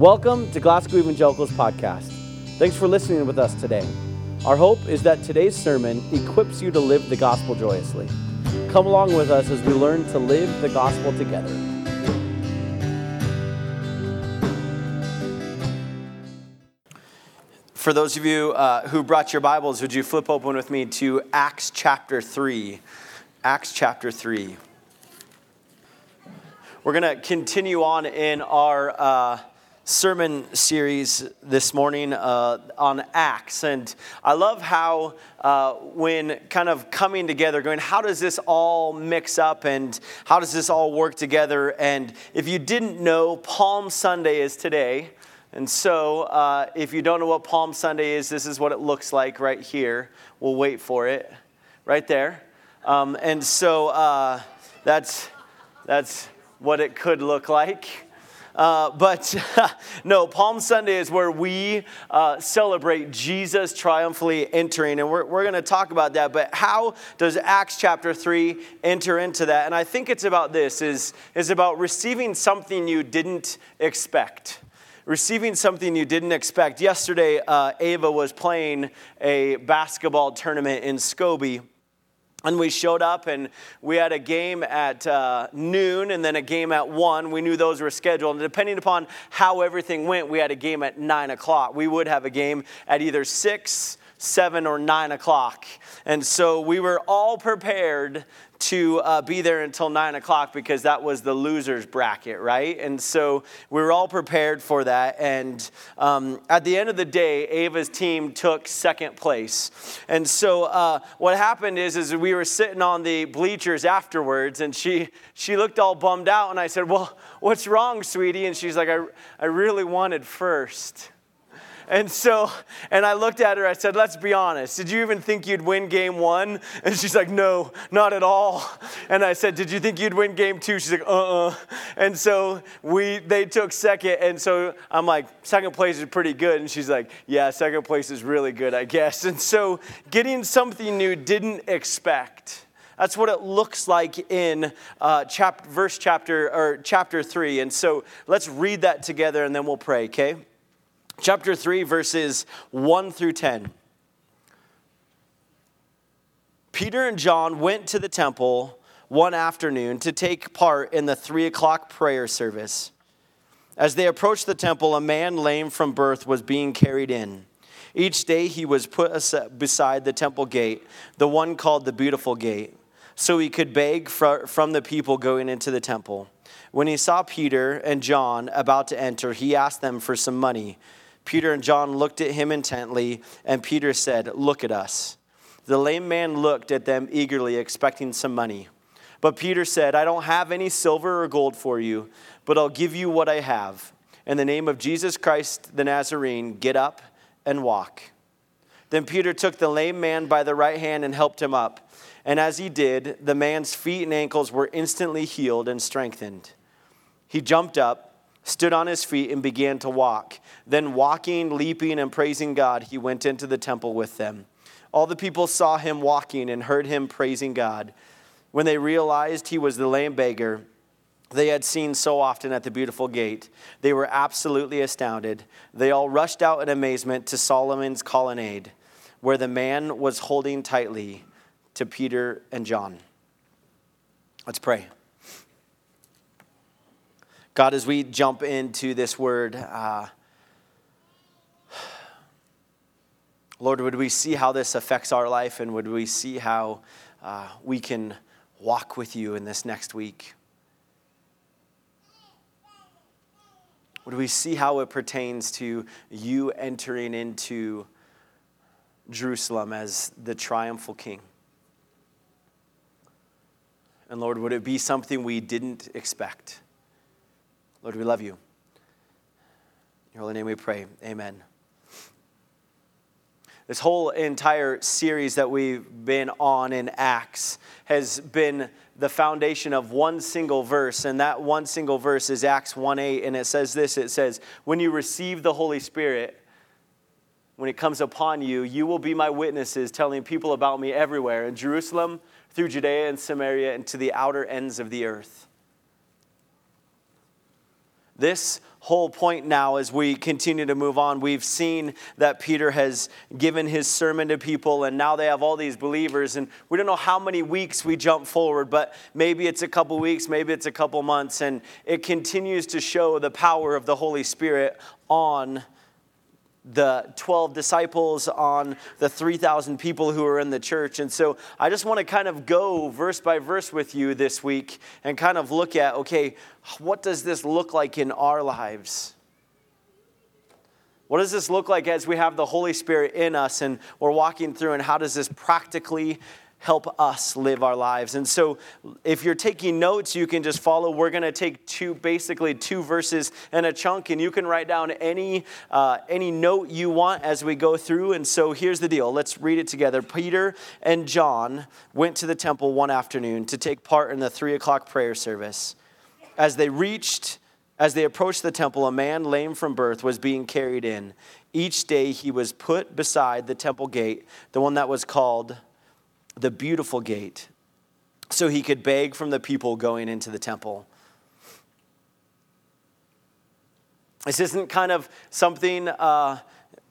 Welcome to Glasgow Evangelicals Podcast. Thanks for listening with us today. Our hope is that today's sermon equips you to live the gospel joyously. Come along with us as we learn to live the gospel together. For those of you uh, who brought your Bibles, would you flip open with me to Acts chapter 3? Acts chapter 3. We're going to continue on in our uh, sermon series this morning uh, on Acts. And I love how, uh, when kind of coming together, going, how does this all mix up and how does this all work together? And if you didn't know, Palm Sunday is today. And so, uh, if you don't know what Palm Sunday is, this is what it looks like right here. We'll wait for it, right there. Um, and so, uh, that's that's what it could look like. Uh, but no, Palm Sunday is where we uh, celebrate Jesus triumphantly entering, and we're, we're going to talk about that. But how does Acts chapter 3 enter into that? And I think it's about this, is, is about receiving something you didn't expect receiving something you didn't expect. Yesterday, uh, Ava was playing a basketball tournament in Scobey. And we showed up and we had a game at uh, noon and then a game at 1. We knew those were scheduled. And depending upon how everything went, we had a game at 9 o'clock. We would have a game at either 6, 7, or 9 o'clock. And so we were all prepared to uh, be there until nine o'clock because that was the losers bracket, right? And so we were all prepared for that. And um, at the end of the day, Ava's team took second place. And so uh, what happened is, is we were sitting on the bleachers afterwards, and she she looked all bummed out, and I said, "Well, what's wrong, sweetie?" And she's like, "I I really wanted first. And so, and I looked at her, I said, let's be honest. Did you even think you'd win game one? And she's like, no, not at all. And I said, did you think you'd win game two? She's like, uh-uh. And so we, they took second. And so I'm like, second place is pretty good. And she's like, yeah, second place is really good, I guess. And so getting something new didn't expect. That's what it looks like in uh, chapter, verse chapter or chapter three. And so let's read that together and then we'll pray, okay? Chapter 3, verses 1 through 10. Peter and John went to the temple one afternoon to take part in the three o'clock prayer service. As they approached the temple, a man lame from birth was being carried in. Each day he was put beside the temple gate, the one called the Beautiful Gate, so he could beg from the people going into the temple. When he saw Peter and John about to enter, he asked them for some money. Peter and John looked at him intently, and Peter said, Look at us. The lame man looked at them eagerly, expecting some money. But Peter said, I don't have any silver or gold for you, but I'll give you what I have. In the name of Jesus Christ the Nazarene, get up and walk. Then Peter took the lame man by the right hand and helped him up. And as he did, the man's feet and ankles were instantly healed and strengthened. He jumped up stood on his feet, and began to walk. Then, walking, leaping, and praising God, he went into the temple with them. All the people saw him walking and heard him praising God. When they realized he was the lame beggar they had seen so often at the beautiful gate, they were absolutely astounded. They all rushed out in amazement to Solomon's colonnade, where the man was holding tightly to Peter and John. Let's pray. God, as we jump into this word, uh, Lord, would we see how this affects our life and would we see how uh, we can walk with you in this next week? Would we see how it pertains to you entering into Jerusalem as the triumphal king? And Lord, would it be something we didn't expect? Lord, we love you. In your holy name we pray. Amen. This whole entire series that we've been on in Acts has been the foundation of one single verse, and that one single verse is Acts 1 8, and it says this it says, When you receive the Holy Spirit, when it comes upon you, you will be my witnesses, telling people about me everywhere in Jerusalem, through Judea and Samaria, and to the outer ends of the earth. This whole point now as we continue to move on. We've seen that Peter has given his sermon to people, and now they have all these believers. And we don't know how many weeks we jump forward, but maybe it's a couple weeks, maybe it's a couple months, and it continues to show the power of the Holy Spirit on the 12 disciples on the 3,000 people who are in the church. And so I just want to kind of go verse by verse with you this week and kind of look at okay, what does this look like in our lives? What does this look like as we have the Holy Spirit in us and we're walking through, and how does this practically help us live our lives. And so, if you're taking notes, you can just follow. We're going to take two, basically two verses and a chunk, and you can write down any uh, any note you want as we go through. And so, here's the deal. Let's read it together. Peter and John went to the temple one afternoon to take part in the three o'clock prayer service. As they reached, as they approached the temple, a man lame from birth was being carried in. Each day he was put beside the temple gate, the one that was called the beautiful gate so he could beg from the people going into the temple. This isn't kind of something uh,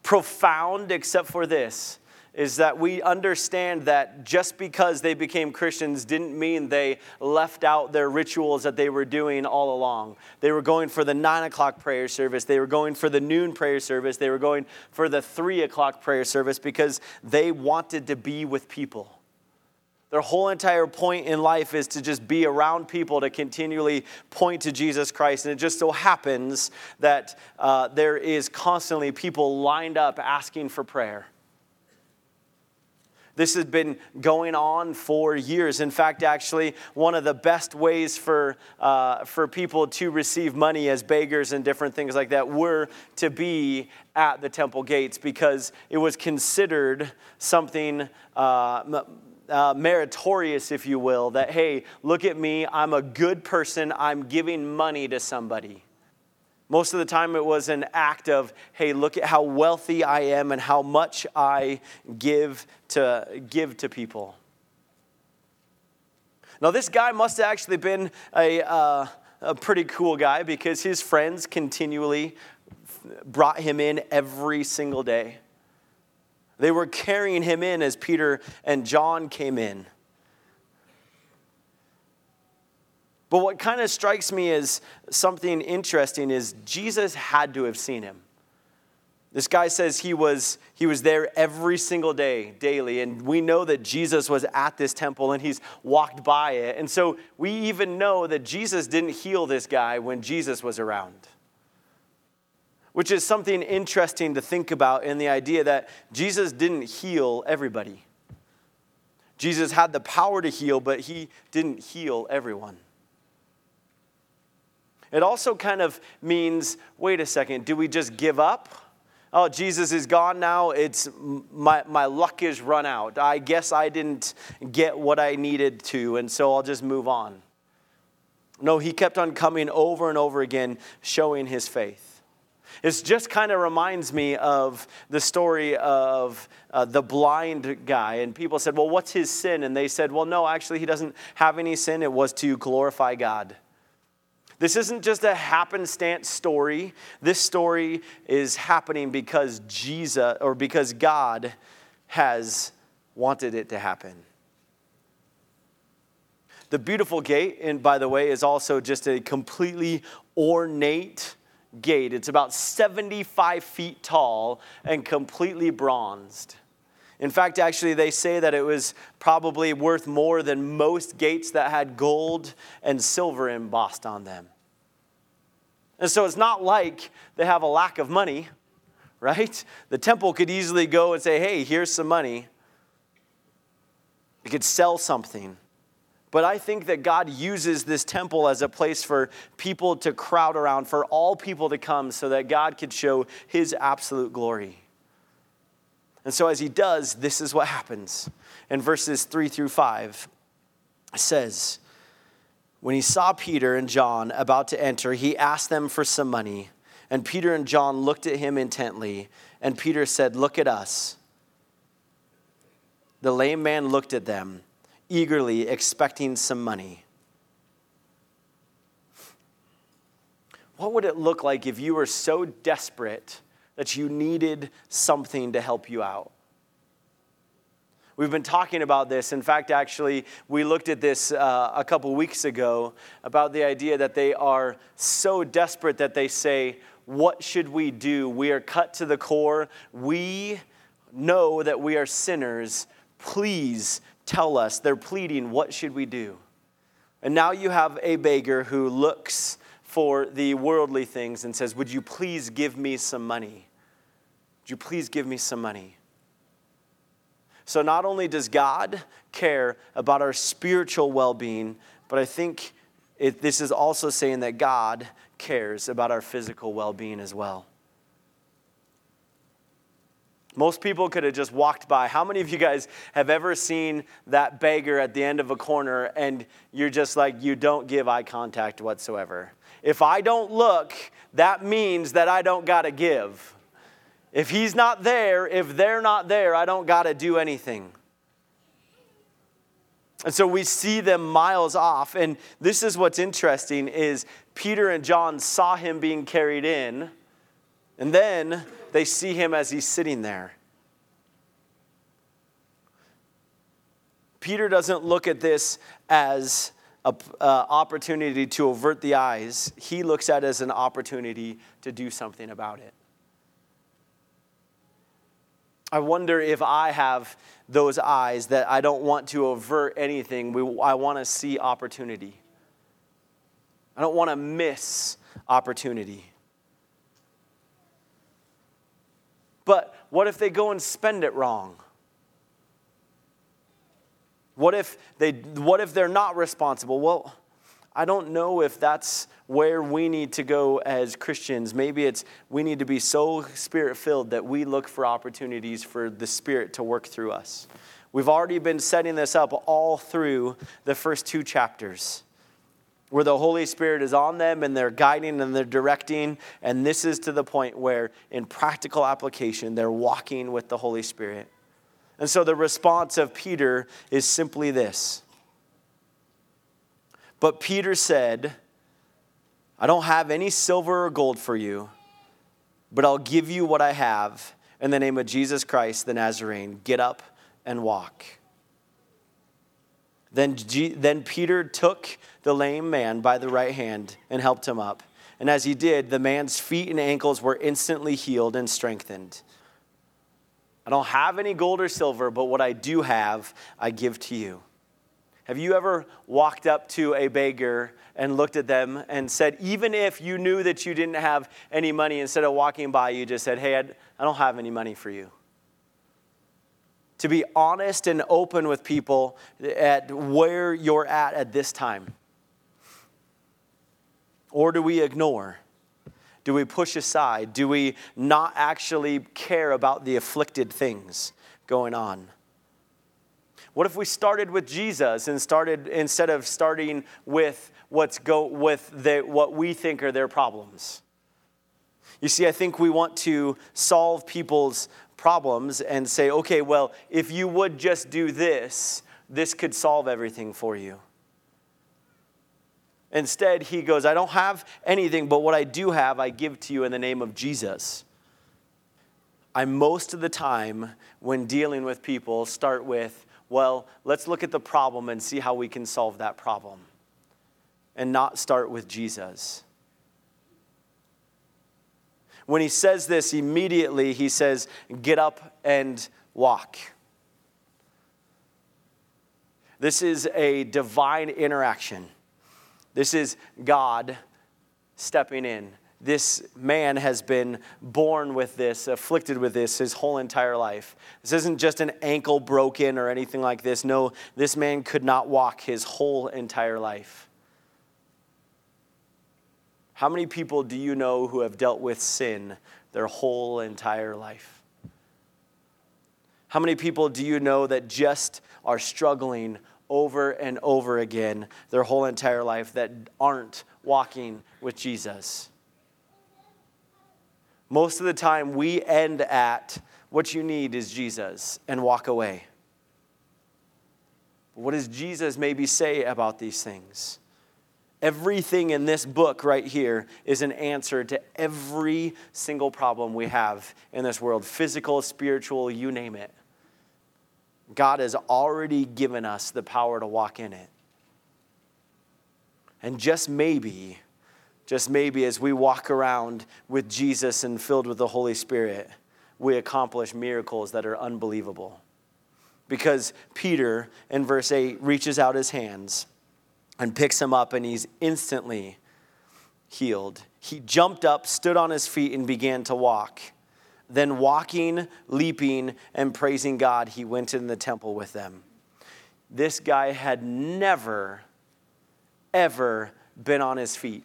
profound, except for this is that we understand that just because they became Christians didn't mean they left out their rituals that they were doing all along. They were going for the nine o'clock prayer service, they were going for the noon prayer service, they were going for the three o'clock prayer service because they wanted to be with people. Their whole entire point in life is to just be around people to continually point to Jesus Christ. And it just so happens that uh, there is constantly people lined up asking for prayer. This has been going on for years. In fact, actually, one of the best ways for, uh, for people to receive money as beggars and different things like that were to be at the temple gates because it was considered something. Uh, uh, meritorious, if you will, that, hey, look at me, I'm a good person, I'm giving money to somebody. Most of the time, it was an act of, hey, look at how wealthy I am and how much I give to, give to people. Now, this guy must have actually been a, uh, a pretty cool guy because his friends continually brought him in every single day. They were carrying him in as Peter and John came in. But what kind of strikes me as something interesting is Jesus had to have seen him. This guy says he was, he was there every single day, daily. And we know that Jesus was at this temple and he's walked by it. And so we even know that Jesus didn't heal this guy when Jesus was around which is something interesting to think about in the idea that Jesus didn't heal everybody. Jesus had the power to heal, but he didn't heal everyone. It also kind of means wait a second, do we just give up? Oh, Jesus is gone now. It's my, my luck is run out. I guess I didn't get what I needed to, and so I'll just move on. No, he kept on coming over and over again, showing his faith. It just kind of reminds me of the story of uh, the blind guy. And people said, Well, what's his sin? And they said, Well, no, actually, he doesn't have any sin. It was to glorify God. This isn't just a happenstance story. This story is happening because Jesus or because God has wanted it to happen. The beautiful gate, and by the way, is also just a completely ornate gate. It's about 75 feet tall and completely bronzed. In fact, actually, they say that it was probably worth more than most gates that had gold and silver embossed on them. And so it's not like they have a lack of money, right? The temple could easily go and say, hey, here's some money. It could sell something. But I think that God uses this temple as a place for people to crowd around, for all people to come, so that God could show his absolute glory. And so, as he does, this is what happens. In verses 3 through 5, it says, When he saw Peter and John about to enter, he asked them for some money. And Peter and John looked at him intently. And Peter said, Look at us. The lame man looked at them eagerly expecting some money. what would it look like if you were so desperate that you needed something to help you out? We've been talking about this. In fact, actually, we looked at this uh, a couple weeks ago about the idea that they are so desperate that they say, What should we do? We are cut to the core. We know that we are sinners. Please tell us. They're pleading, What should we do? And now you have a beggar who looks for the worldly things and says, Would you please give me some money? Would you please give me some money? So, not only does God care about our spiritual well being, but I think it, this is also saying that God cares about our physical well being as well. Most people could have just walked by. How many of you guys have ever seen that beggar at the end of a corner and you're just like, you don't give eye contact whatsoever? If I don't look, that means that I don't got to give. If he's not there, if they're not there, I don't got to do anything. And so we see them miles off and this is what's interesting is Peter and John saw him being carried in and then they see him as he's sitting there. Peter doesn't look at this as an uh, opportunity to avert the eyes. He looks at it as an opportunity to do something about it. I wonder if I have those eyes that I don't want to avert anything. I want to see opportunity. I don't want to miss opportunity. But what if they go and spend it wrong? What if, they, what if they're not responsible? Well, I don't know if that's where we need to go as Christians. Maybe it's we need to be so spirit filled that we look for opportunities for the Spirit to work through us. We've already been setting this up all through the first two chapters where the Holy Spirit is on them and they're guiding and they're directing. And this is to the point where, in practical application, they're walking with the Holy Spirit. And so the response of Peter is simply this but Peter said, I don't have any silver or gold for you, but I'll give you what I have in the name of Jesus Christ the Nazarene. Get up and walk. Then, G- then Peter took the lame man by the right hand and helped him up. And as he did, the man's feet and ankles were instantly healed and strengthened. I don't have any gold or silver, but what I do have, I give to you. Have you ever walked up to a beggar and looked at them and said, even if you knew that you didn't have any money, instead of walking by, you just said, hey, I don't have any money for you? To be honest and open with people at where you're at at this time. Or do we ignore? Do we push aside? Do we not actually care about the afflicted things going on? What if we started with Jesus and started instead of starting with what's go with the, what we think are their problems? You see, I think we want to solve people's problems and say, okay, well, if you would just do this, this could solve everything for you. Instead, he goes, I don't have anything, but what I do have, I give to you in the name of Jesus. I most of the time, when dealing with people, start with, well, let's look at the problem and see how we can solve that problem and not start with Jesus. When he says this, immediately he says, Get up and walk. This is a divine interaction. This is God stepping in this man has been born with this, afflicted with this his whole entire life. This isn't just an ankle broken or anything like this. No, this man could not walk his whole entire life. How many people do you know who have dealt with sin their whole entire life? How many people do you know that just are struggling over and over again their whole entire life that aren't walking with Jesus? Most of the time, we end at what you need is Jesus and walk away. What does Jesus maybe say about these things? Everything in this book right here is an answer to every single problem we have in this world physical, spiritual, you name it. God has already given us the power to walk in it. And just maybe, just maybe as we walk around with Jesus and filled with the Holy Spirit, we accomplish miracles that are unbelievable. Because Peter, in verse 8, reaches out his hands and picks him up, and he's instantly healed. He jumped up, stood on his feet, and began to walk. Then, walking, leaping, and praising God, he went in the temple with them. This guy had never, ever been on his feet.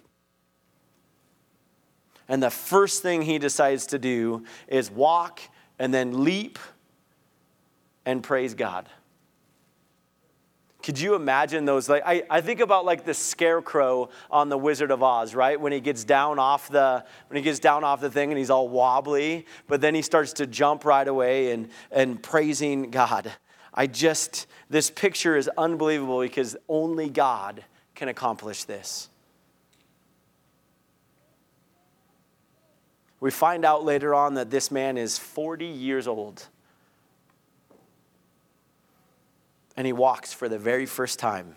And the first thing he decides to do is walk and then leap and praise God. Could you imagine those? Like, I, I think about like the scarecrow on the Wizard of Oz, right? When he gets down off the when he gets down off the thing and he's all wobbly, but then he starts to jump right away and and praising God. I just this picture is unbelievable because only God can accomplish this. We find out later on that this man is 40 years old. And he walks for the very first time.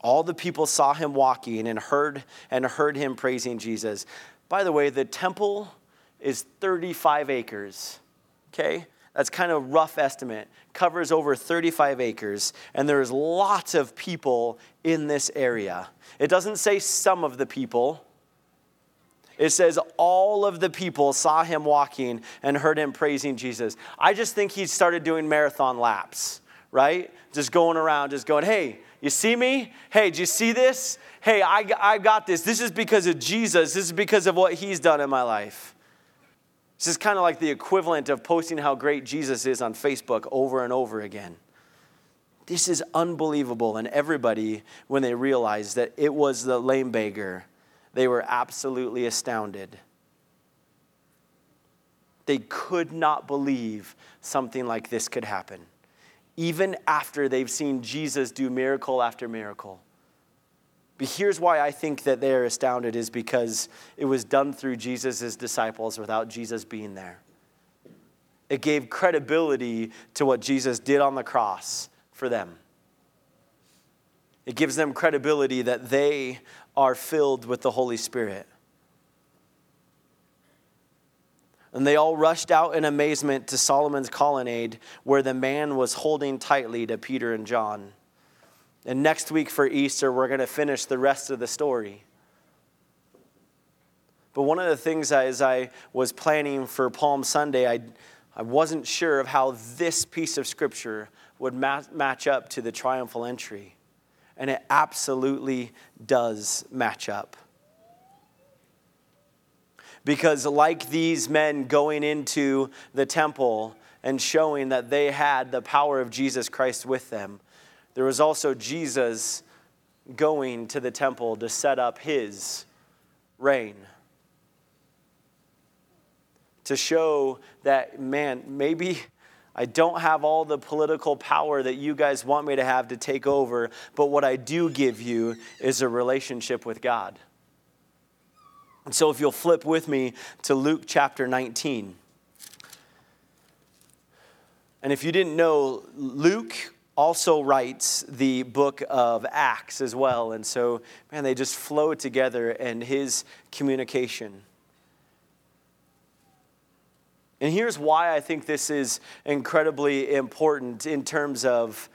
All the people saw him walking and heard and heard him praising Jesus. By the way, the temple is 35 acres. Okay? That's kind of rough estimate. Covers over 35 acres and there's lots of people in this area. It doesn't say some of the people. It says, all of the people saw him walking and heard him praising Jesus. I just think he started doing marathon laps, right? Just going around, just going, hey, you see me? Hey, do you see this? Hey, I, I got this. This is because of Jesus. This is because of what he's done in my life. This is kind of like the equivalent of posting how great Jesus is on Facebook over and over again. This is unbelievable. And everybody, when they realized that it was the lame beggar, they were absolutely astounded. They could not believe something like this could happen, even after they've seen Jesus do miracle after miracle. But here's why I think that they're astounded is because it was done through Jesus' disciples without Jesus being there. It gave credibility to what Jesus did on the cross for them. It gives them credibility that they are filled with the Holy Spirit. And they all rushed out in amazement to Solomon's colonnade, where the man was holding tightly to Peter and John. And next week for Easter, we're going to finish the rest of the story. But one of the things as I was planning for Palm Sunday, I, I wasn't sure of how this piece of scripture would match up to the triumphal entry and it absolutely does match up. Because, like these men going into the temple and showing that they had the power of Jesus Christ with them, there was also Jesus going to the temple to set up his reign. To show that, man, maybe I don't have all the political power that you guys want me to have to take over, but what I do give you is a relationship with God. And so if you'll flip with me to Luke chapter 19. And if you didn't know, Luke also writes the book of Acts as well. And so, man, they just flow together and his communication. And here's why I think this is incredibly important in terms of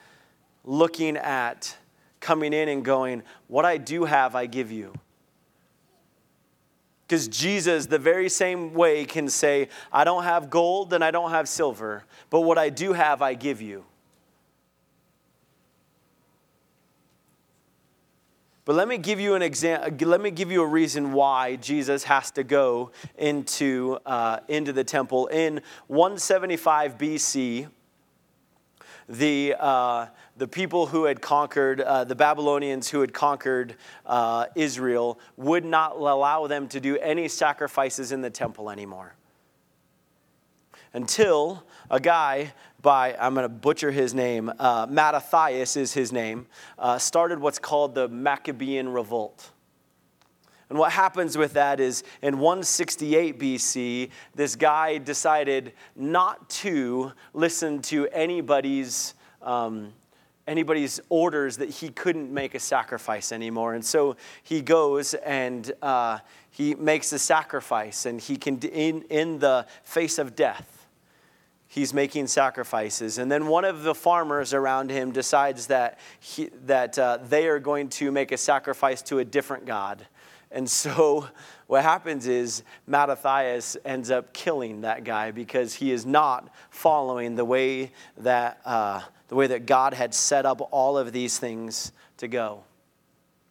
looking at coming in and going, What I do have, I give you. Because Jesus, the very same way, can say, I don't have gold and I don't have silver, but what I do have, I give you. But let me give you an example. Let me give you a reason why Jesus has to go into, uh, into the temple. In 175 BC, the, uh, the people who had conquered, uh, the Babylonians who had conquered uh, Israel, would not allow them to do any sacrifices in the temple anymore. until a guy by, I'm going to butcher his name, uh, Mattathias is his name, uh, started what's called the Maccabean Revolt. And what happens with that is in 168 BC, this guy decided not to listen to anybody's. Um, anybody's orders that he couldn't make a sacrifice anymore. And so he goes and uh, he makes a sacrifice, and he can, in, in the face of death, he's making sacrifices. And then one of the farmers around him decides that, he, that uh, they are going to make a sacrifice to a different God. And so what happens is Mattathias ends up killing that guy because he is not following the way that, uh, the way that God had set up all of these things to go.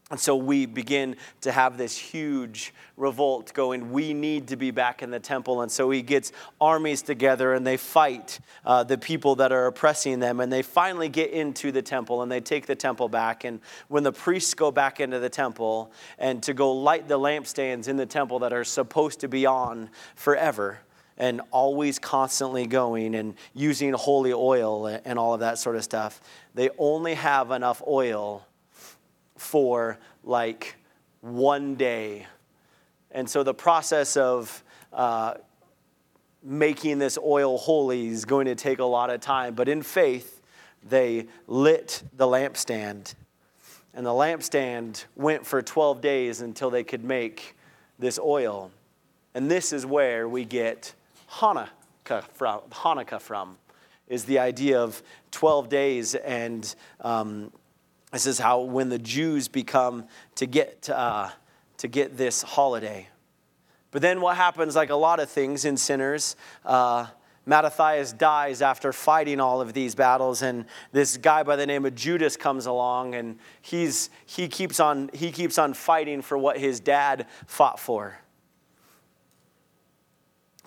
And so we begin to have this huge revolt going. We need to be back in the temple. And so he gets armies together and they fight uh, the people that are oppressing them. And they finally get into the temple and they take the temple back. And when the priests go back into the temple and to go light the lampstands in the temple that are supposed to be on forever, and always constantly going and using holy oil and all of that sort of stuff, they only have enough oil for like one day. And so the process of uh, making this oil holy is going to take a lot of time. But in faith, they lit the lampstand. And the lampstand went for 12 days until they could make this oil. And this is where we get Hanukkah from. Hanukkah from is the idea of 12 days and um, this is how when the Jews become to get, uh, to get this holiday. But then what happens, like a lot of things in sinners, uh, Mattathias dies after fighting all of these battles, and this guy by the name of Judas comes along, and he's, he, keeps on, he keeps on fighting for what his dad fought for.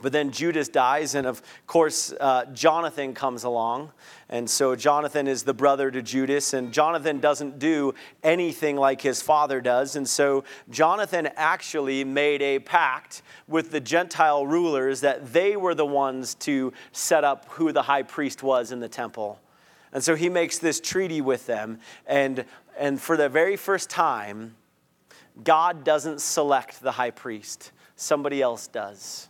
But then Judas dies, and of course, uh, Jonathan comes along. And so Jonathan is the brother to Judas, and Jonathan doesn't do anything like his father does. And so Jonathan actually made a pact with the Gentile rulers that they were the ones to set up who the high priest was in the temple. And so he makes this treaty with them. And, and for the very first time, God doesn't select the high priest, somebody else does.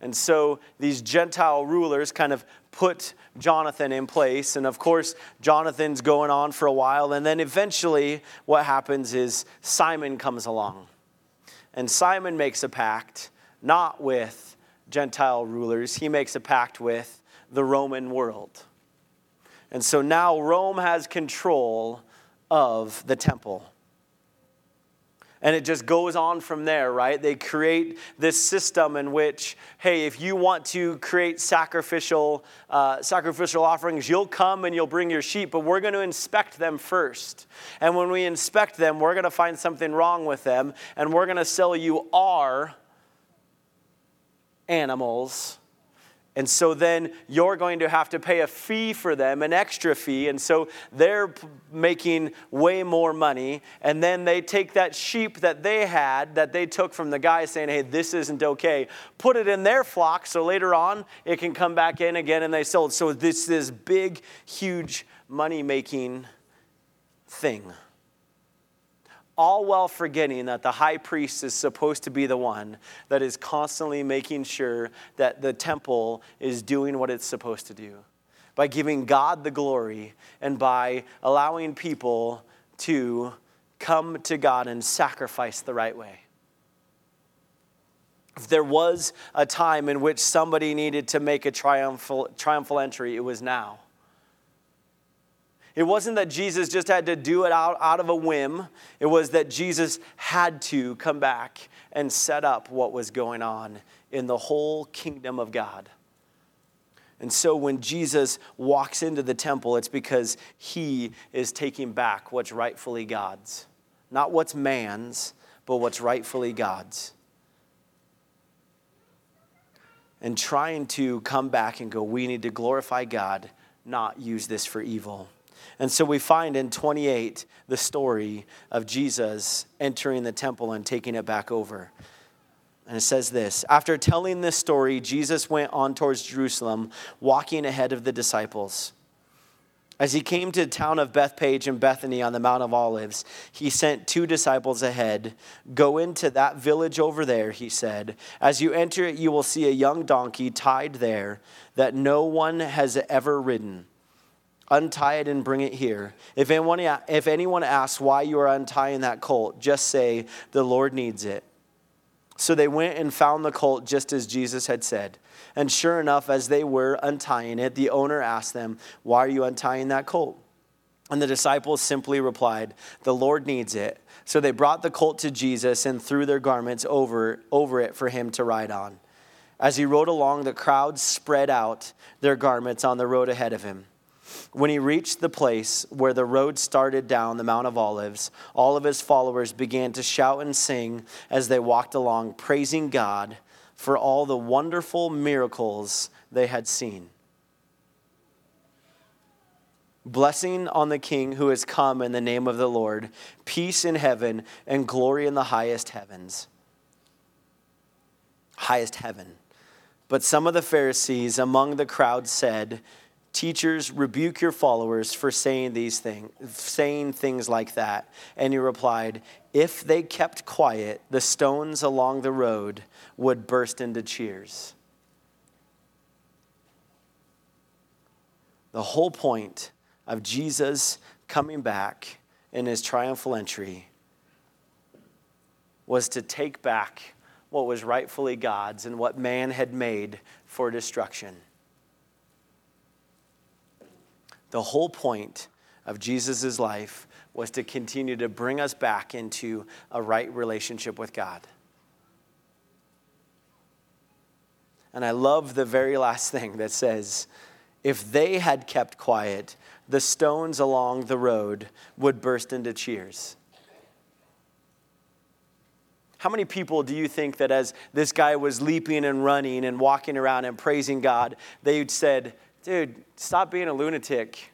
And so these Gentile rulers kind of put Jonathan in place. And of course, Jonathan's going on for a while. And then eventually, what happens is Simon comes along. And Simon makes a pact, not with Gentile rulers, he makes a pact with the Roman world. And so now Rome has control of the temple. And it just goes on from there, right? They create this system in which, hey, if you want to create sacrificial, uh, sacrificial offerings, you'll come and you'll bring your sheep, but we're going to inspect them first. And when we inspect them, we're going to find something wrong with them, and we're going to sell you our animals and so then you're going to have to pay a fee for them, an extra fee. And so they're making way more money. And then they take that sheep that they had, that they took from the guy saying, hey, this isn't okay, put it in their flock so later on it can come back in again and they sold. So this is big, huge money making thing all while forgetting that the high priest is supposed to be the one that is constantly making sure that the temple is doing what it's supposed to do by giving God the glory and by allowing people to come to God and sacrifice the right way. If there was a time in which somebody needed to make a triumphal, triumphal entry, it was now. It wasn't that Jesus just had to do it out, out of a whim, it was that Jesus had to come back and set up what was going on in the whole kingdom of God. And so when Jesus walks into the temple, it's because he is taking back what's rightfully God's. Not what's man's, but what's rightfully God's. And trying to come back and go, we need to glorify God, not use this for evil. And so we find in 28 the story of Jesus entering the temple and taking it back over. And it says this After telling this story, Jesus went on towards Jerusalem, walking ahead of the disciples. As he came to the town of Bethphage and Bethany on the Mount of Olives, he sent two disciples ahead. Go into that village over there, he said. As you enter it, you will see a young donkey tied there that no one has ever ridden. Untie it and bring it here. If anyone, if anyone asks why you are untying that colt, just say, The Lord needs it. So they went and found the colt just as Jesus had said. And sure enough, as they were untying it, the owner asked them, Why are you untying that colt? And the disciples simply replied, The Lord needs it. So they brought the colt to Jesus and threw their garments over, over it for him to ride on. As he rode along, the crowd spread out their garments on the road ahead of him. When he reached the place where the road started down the Mount of Olives, all of his followers began to shout and sing as they walked along, praising God for all the wonderful miracles they had seen. Blessing on the King who has come in the name of the Lord, peace in heaven and glory in the highest heavens. Highest heaven. But some of the Pharisees among the crowd said, Teachers, rebuke your followers for saying these things, saying things like that. And he replied, If they kept quiet, the stones along the road would burst into cheers. The whole point of Jesus coming back in his triumphal entry was to take back what was rightfully God's and what man had made for destruction. The whole point of Jesus' life was to continue to bring us back into a right relationship with God. And I love the very last thing that says, if they had kept quiet, the stones along the road would burst into cheers. How many people do you think that as this guy was leaping and running and walking around and praising God, they'd said, dude, stop being a lunatic.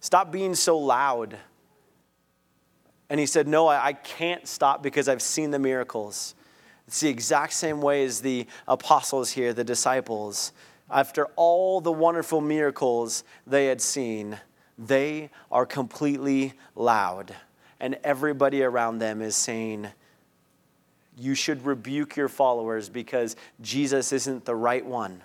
Stop being so loud. And he said, No, I, can't stop because I've seen the miracles. It's the exact same way as the apostles here, the disciples. After all the wonderful miracles they had seen, they are completely loud. And everybody around them is saying, You should rebuke your followers because Jesus isn't the right one.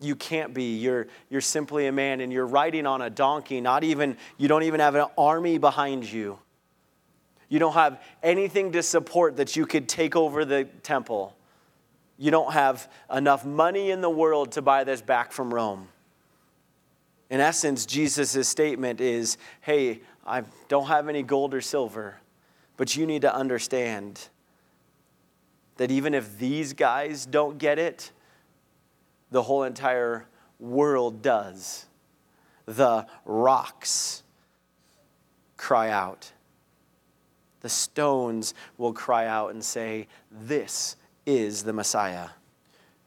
You can't be. You're, you're simply a man and you're riding on a donkey. Not even, you don't even have an army behind you. You don't have anything to support that you could take over the temple. You don't have enough money in the world to buy this back from Rome. In essence, Jesus' statement is hey, I don't have any gold or silver, but you need to understand that even if these guys don't get it, the whole entire world does. The rocks cry out. The stones will cry out and say, This is the Messiah.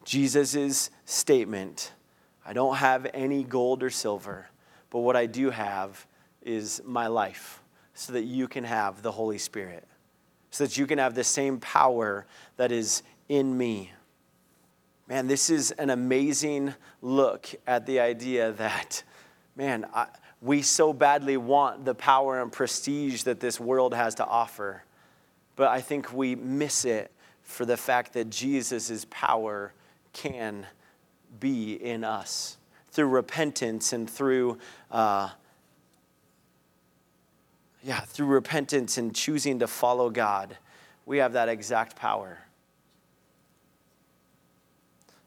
Jesus' statement I don't have any gold or silver, but what I do have is my life, so that you can have the Holy Spirit, so that you can have the same power that is in me. Man, this is an amazing look at the idea that, man, I, we so badly want the power and prestige that this world has to offer. But I think we miss it for the fact that Jesus' power can be in us through repentance and through, uh, yeah, through repentance and choosing to follow God. We have that exact power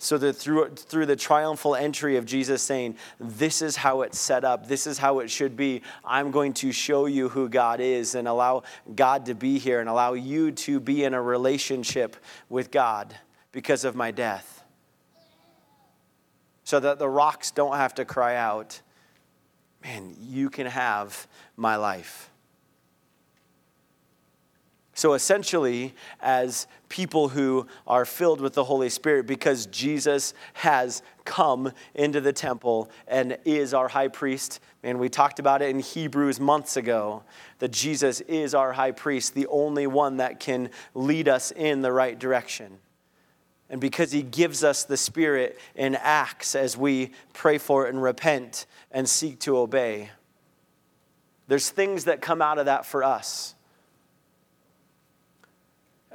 so that through, through the triumphal entry of Jesus saying, This is how it's set up, this is how it should be, I'm going to show you who God is and allow God to be here and allow you to be in a relationship with God because of my death. So that the rocks don't have to cry out, Man, you can have my life. So essentially, as people who are filled with the Holy Spirit, because Jesus has come into the temple and is our high priest, and we talked about it in Hebrews months ago that Jesus is our high priest, the only one that can lead us in the right direction. And because he gives us the Spirit in Acts as we pray for it and repent and seek to obey, there's things that come out of that for us.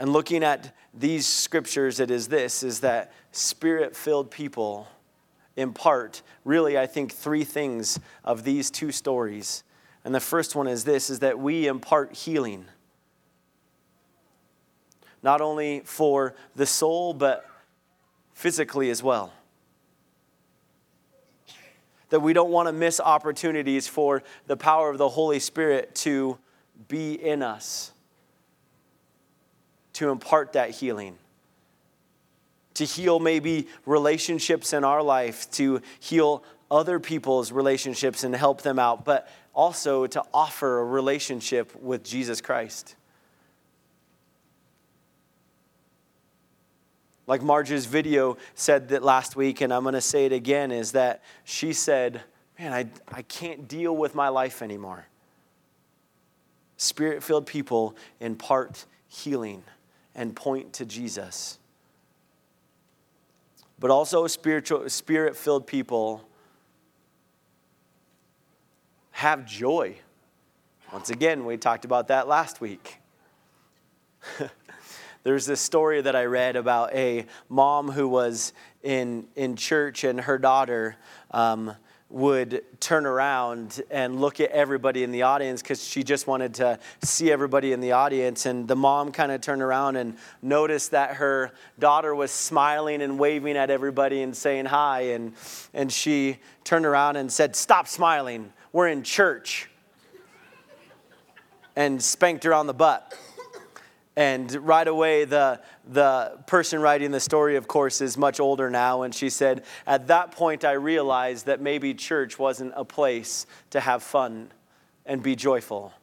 And looking at these scriptures, it is this is that spirit filled people impart really, I think, three things of these two stories. And the first one is this is that we impart healing. Not only for the soul, but physically as well. That we don't want to miss opportunities for the power of the Holy Spirit to be in us to impart that healing. To heal maybe relationships in our life, to heal other people's relationships and help them out, but also to offer a relationship with Jesus Christ. Like Marge's video said that last week, and I'm going to say it again, is that she said, Man, I, I can't deal with my life anymore. Spirit filled people impart healing and point to Jesus. But also, spiritual, spirit filled people have joy. Once again, we talked about that last week. There's this story that I read about a mom who was in, in church and her daughter. Um, would turn around and look at everybody in the audience because she just wanted to see everybody in the audience. And the mom kind of turned around and noticed that her daughter was smiling and waving at everybody and saying hi. And, and she turned around and said, Stop smiling. We're in church. And spanked her on the butt. And right away, the, the person writing the story, of course, is much older now. And she said, At that point, I realized that maybe church wasn't a place to have fun and be joyful.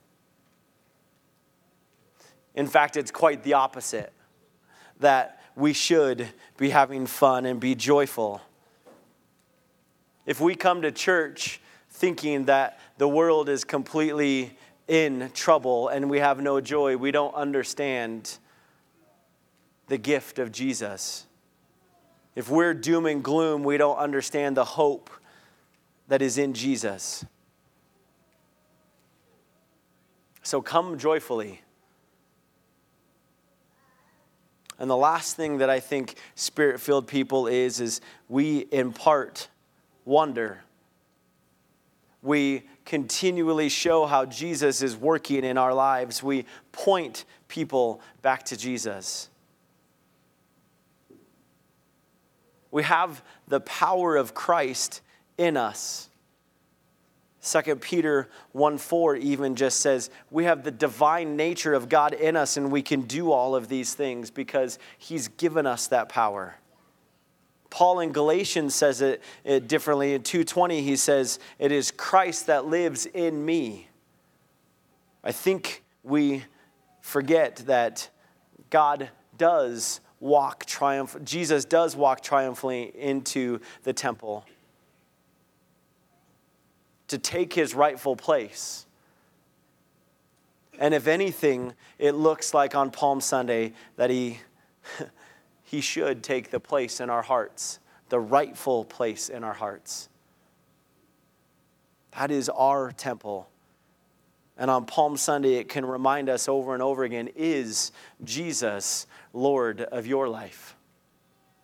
In fact, it's quite the opposite that we should be having fun and be joyful. If we come to church thinking that the world is completely in trouble and we have no joy, we don't understand the gift of Jesus. If we're doom and gloom, we don't understand the hope that is in Jesus. So come joyfully. And the last thing that I think spirit filled people is, is we impart wonder. We continually show how Jesus is working in our lives. We point people back to Jesus. We have the power of Christ in us. 2 Peter 1 4 even just says, We have the divine nature of God in us, and we can do all of these things because He's given us that power. Paul in Galatians says it, it differently. In 2:20 he says, "It is Christ that lives in me." I think we forget that God does walk triumph Jesus does walk triumphantly into the temple to take his rightful place. And if anything, it looks like on Palm Sunday that he he should take the place in our hearts, the rightful place in our hearts. That is our temple. And on Palm Sunday, it can remind us over and over again is Jesus Lord of your life?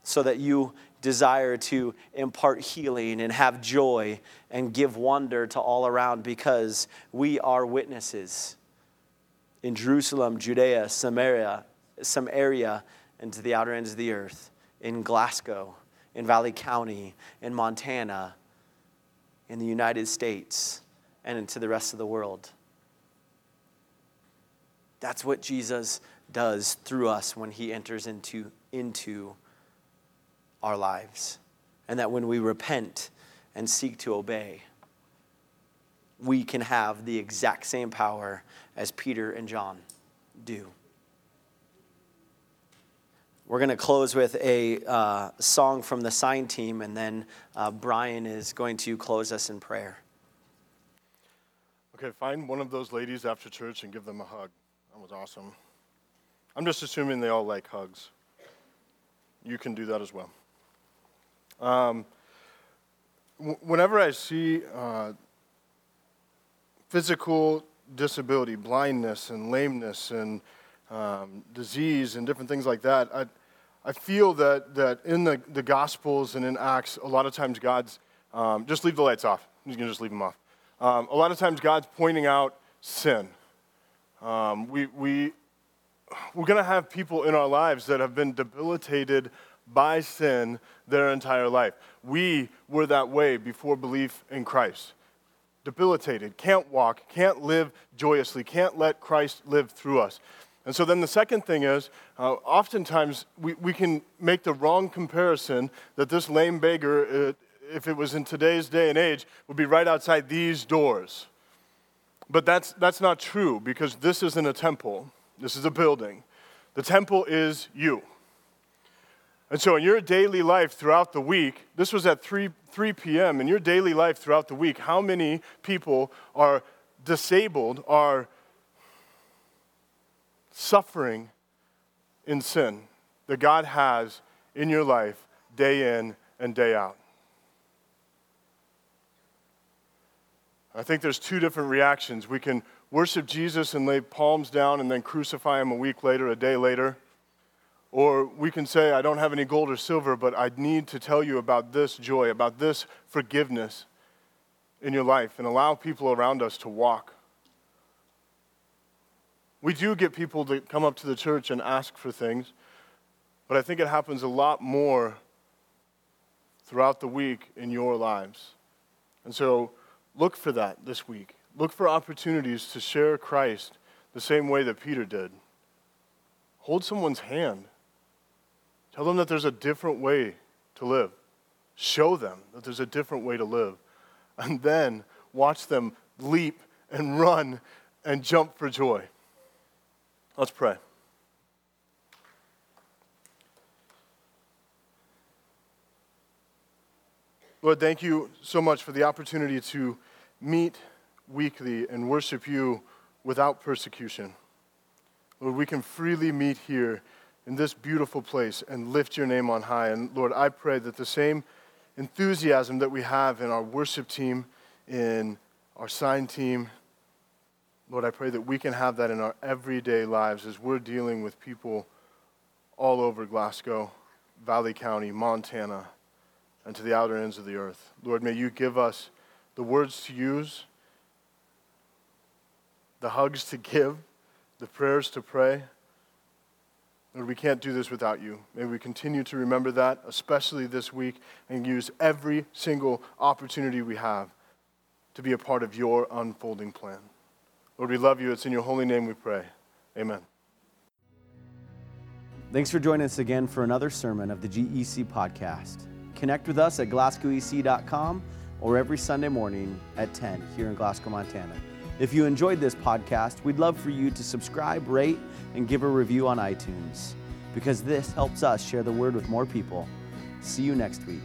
So that you desire to impart healing and have joy and give wonder to all around because we are witnesses in Jerusalem, Judea, Samaria, Samaria, and to the outer ends of the earth, in Glasgow, in Valley County, in Montana, in the United States, and into the rest of the world. That's what Jesus does through us when he enters into, into our lives. And that when we repent and seek to obey, we can have the exact same power as Peter and John do. we're going to close with a uh, song from the sign team, and then uh, Brian is going to close us in prayer. Okay, find one of those ladies after church and give them a hug. That was awesome. I'm just assuming they all like hugs. You can do that as well. Um, w- whenever I see uh, physical disability, blindness and lameness and um, disease and different things like that, I, I feel that, that in the, the Gospels and in Acts, a lot of times God's, um, just leave the lights off. You can just leave them off. Um, a lot of times God's pointing out sin. Um, we, we, we're going to have people in our lives that have been debilitated by sin their entire life. We were that way before belief in Christ. Debilitated, can't walk, can't live joyously, can't let Christ live through us. And so then the second thing is, uh, oftentimes we, we can make the wrong comparison that this lame beggar, uh, if it was in today's day and age, would be right outside these doors. But that's, that's not true because this isn't a temple, this is a building. The temple is you. And so, in your daily life throughout the week, this was at 3, 3 p.m., in your daily life throughout the week, how many people are disabled, are suffering in sin that God has in your life day in and day out? I think there's two different reactions. We can worship Jesus and lay palms down and then crucify him a week later, a day later or we can say, I don't have any gold or silver, but I need to tell you about this joy, about this forgiveness in your life, and allow people around us to walk. We do get people to come up to the church and ask for things, but I think it happens a lot more throughout the week in your lives. And so look for that this week. Look for opportunities to share Christ the same way that Peter did. Hold someone's hand. Tell them that there's a different way to live. Show them that there's a different way to live. And then watch them leap and run and jump for joy. Let's pray. Lord, thank you so much for the opportunity to meet weekly and worship you without persecution. Lord, we can freely meet here in this beautiful place and lift your name on high. And Lord, I pray that the same enthusiasm that we have in our worship team, in our sign team, Lord, I pray that we can have that in our everyday lives as we're dealing with people all over Glasgow, Valley County, Montana, and to the outer ends of the earth. Lord, may you give us the words to use, the hugs to give, the prayers to pray. Lord, we can't do this without you. May we continue to remember that, especially this week, and use every single opportunity we have to be a part of your unfolding plan. Lord, we love you. It's in your holy name we pray. Amen. Thanks for joining us again for another sermon of the GEC podcast. Connect with us at glasgowec.com or every Sunday morning at 10 here in Glasgow, Montana. If you enjoyed this podcast, we'd love for you to subscribe, rate, and give a review on iTunes because this helps us share the word with more people. See you next week.